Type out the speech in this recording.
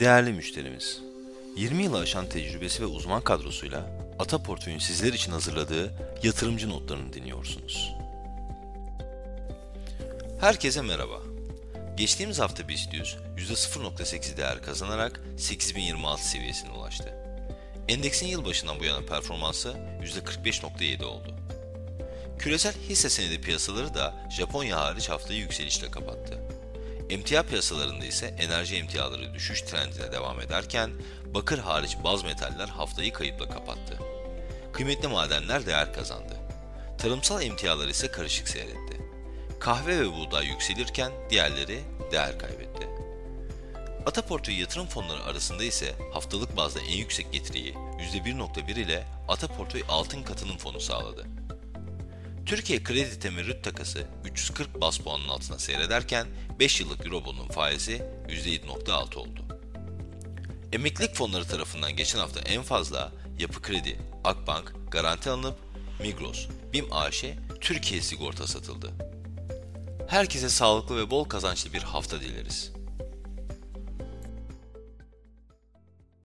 Değerli müşterimiz, 20 yılı aşan tecrübesi ve uzman kadrosuyla Ata Portföy'ün sizler için hazırladığı yatırımcı notlarını dinliyorsunuz. Herkese merhaba. Geçtiğimiz hafta BIST 100 %0.8 değer kazanarak 8026 seviyesine ulaştı. Endeksin yılbaşından bu yana performansı %45.7 oldu. Küresel hisse senedi piyasaları da Japonya hariç haftayı yükselişle kapattı. Emtia piyasalarında ise enerji emtiaları düşüş trendine devam ederken bakır hariç baz metaller haftayı kayıpla kapattı. Kıymetli madenler değer kazandı. Tarımsal emtialar ise karışık seyretti. Kahve ve buğday yükselirken diğerleri değer kaybetti. Ataportföy yatırım fonları arasında ise haftalık bazda en yüksek getiriyi %1.1 ile Ataportföy altın katılım fonu sağladı. Türkiye kredi temerrüt takası 340 bas puanın altına seyrederken 5 yıllık Eurobond'un faizi %7.6 oldu. Emeklilik fonları tarafından geçen hafta en fazla Yapı Kredi, Akbank, Garanti alınıp Migros, BİM AŞ, Türkiye Sigorta satıldı. Herkese sağlıklı ve bol kazançlı bir hafta dileriz.